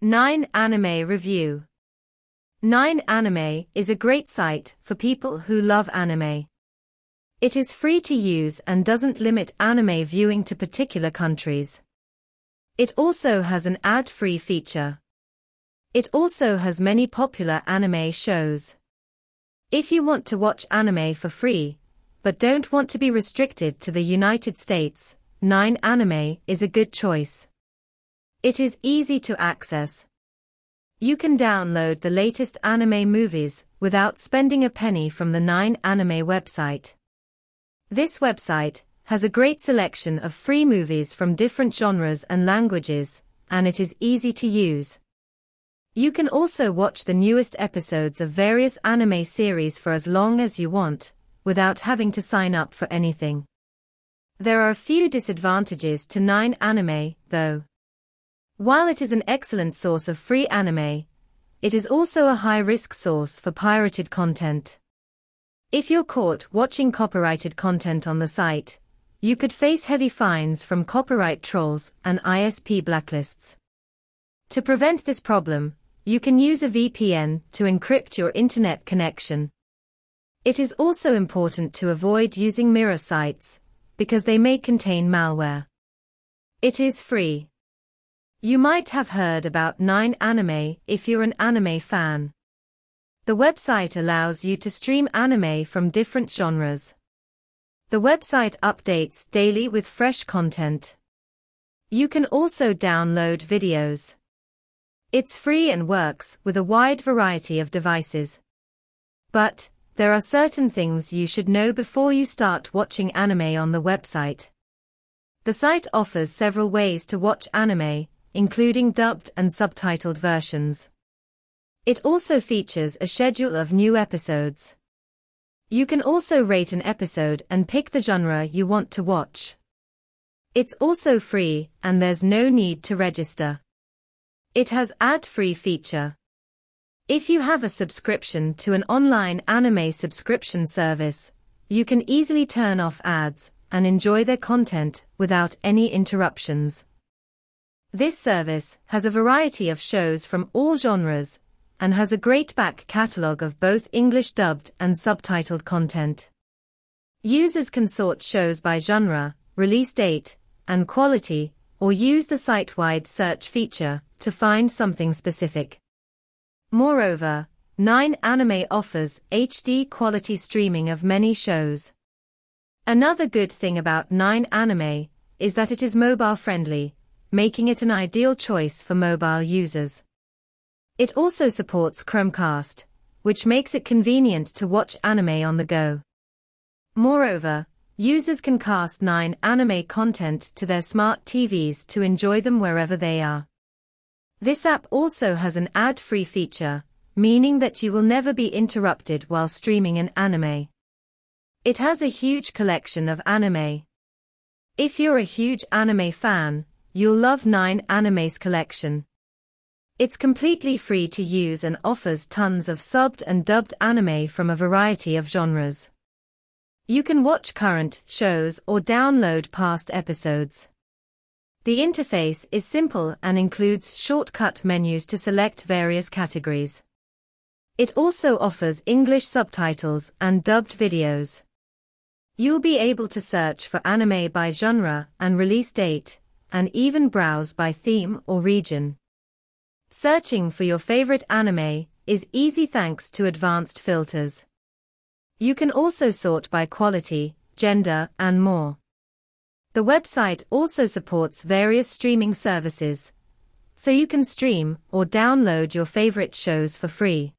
9 Anime Review 9 Anime is a great site for people who love anime. It is free to use and doesn't limit anime viewing to particular countries. It also has an ad-free feature. It also has many popular anime shows. If you want to watch anime for free, but don't want to be restricted to the United States, 9 Anime is a good choice. It is easy to access. You can download the latest anime movies without spending a penny from the 9 Anime website. This website has a great selection of free movies from different genres and languages, and it is easy to use. You can also watch the newest episodes of various anime series for as long as you want, without having to sign up for anything. There are a few disadvantages to 9 Anime, though. While it is an excellent source of free anime, it is also a high-risk source for pirated content. If you're caught watching copyrighted content on the site, you could face heavy fines from copyright trolls and ISP blacklists. To prevent this problem, you can use a VPN to encrypt your internet connection. It is also important to avoid using mirror sites, because they may contain malware. It is free. You might have heard about 9 Anime if you're an anime fan. The website allows you to stream anime from different genres. The website updates daily with fresh content. You can also download videos. It's free and works with a wide variety of devices. But, there are certain things you should know before you start watching anime on the website. The site offers several ways to watch anime, including dubbed and subtitled versions. It also features a schedule of new episodes. You can also rate an episode and pick the genre you want to watch. It's also free, and there's no need to register. It has ad-free feature. If you have a subscription to an online anime subscription service, you can easily turn off ads and enjoy their content without any interruptions. This service has a variety of shows from all genres and has a great back catalogue of both English dubbed and subtitled content. Users can sort shows by genre, release date, and quality, or use the site-wide search feature to find something specific. Moreover, 9 Anime offers HD quality streaming of many shows. Another good thing about 9 Anime is that it is mobile friendly, making it an ideal choice for mobile users. It also supports Chromecast, which makes it convenient to watch anime on the go. Moreover, users can cast 9 anime content to their smart TVs to enjoy them wherever they are. This app also has an ad-free feature, meaning that you will never be interrupted while streaming an anime. It has a huge collection of anime. If you're a huge anime fan, You'll love 9 Anime's collection. It's completely free to use and offers tons of subbed and dubbed anime from a variety of genres. You can watch current shows or download past episodes. The interface is simple and includes shortcut menus to select various categories. It also offers English subtitles and dubbed videos. You'll be able to search for anime by genre and release date, and even browse by theme or region. Searching for your favorite anime is easy thanks to advanced filters. You can also sort by quality, gender, and more. The website also supports various streaming services, so you can stream or download your favorite shows for free.